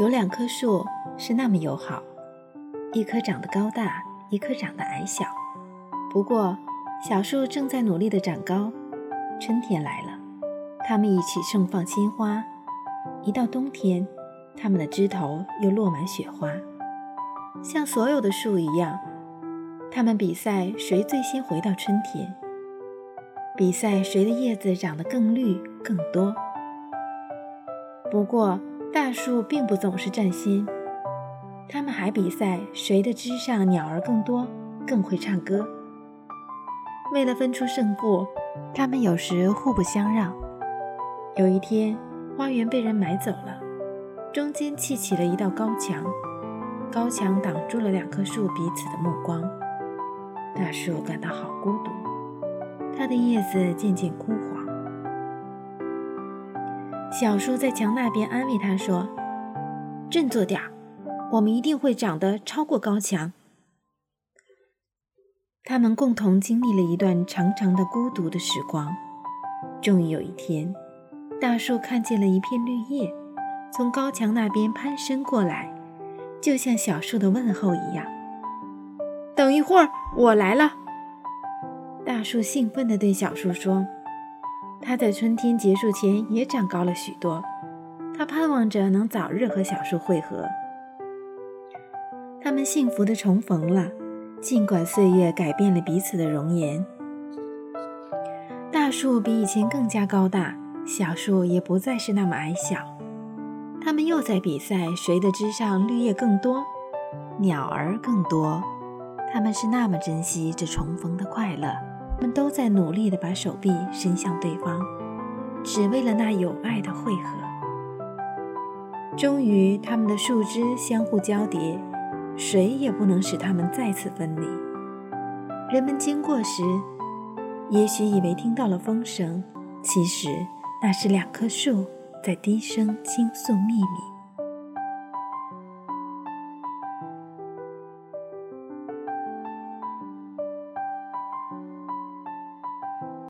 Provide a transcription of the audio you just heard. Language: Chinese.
有两棵树是那么友好，一棵长得高大，一棵长得矮小。不过，小树正在努力地长高。春天来了，它们一起盛放鲜花。一到冬天，它们的枝头又落满雪花。像所有的树一样，它们比赛谁最先回到春天，比赛谁的叶子长得更绿更多。不过，大树并不总是占先，它们还比赛谁的枝上鸟儿更多，更会唱歌。为了分出胜负，它们有时互不相让。有一天，花园被人买走了，中间砌起了一道高墙，高墙挡住了两棵树彼此的目光。大树感到好孤独，它的叶子渐渐枯黄。小树在墙那边安慰他说：“振作点儿，我们一定会长得超过高墙。”他们共同经历了一段长长的孤独的时光。终于有一天，大树看见了一片绿叶，从高墙那边攀升过来，就像小树的问候一样。等一会儿，我来了。大树兴奋地对小树说：“它在春天结束前也长高了许多。它盼望着能早日和小树会合。”他们幸福地重逢了。尽管岁月改变了彼此的容颜，大树比以前更加高大，小树也不再是那么矮小。他们又在比赛谁的枝上绿叶更多，鸟儿更多。他们是那么珍惜这重逢的快乐，他们都在努力地把手臂伸向对方，只为了那有爱的汇合。终于，他们的树枝相互交叠。谁也不能使他们再次分离。人们经过时，也许以为听到了风声，其实那是两棵树在低声倾诉秘密。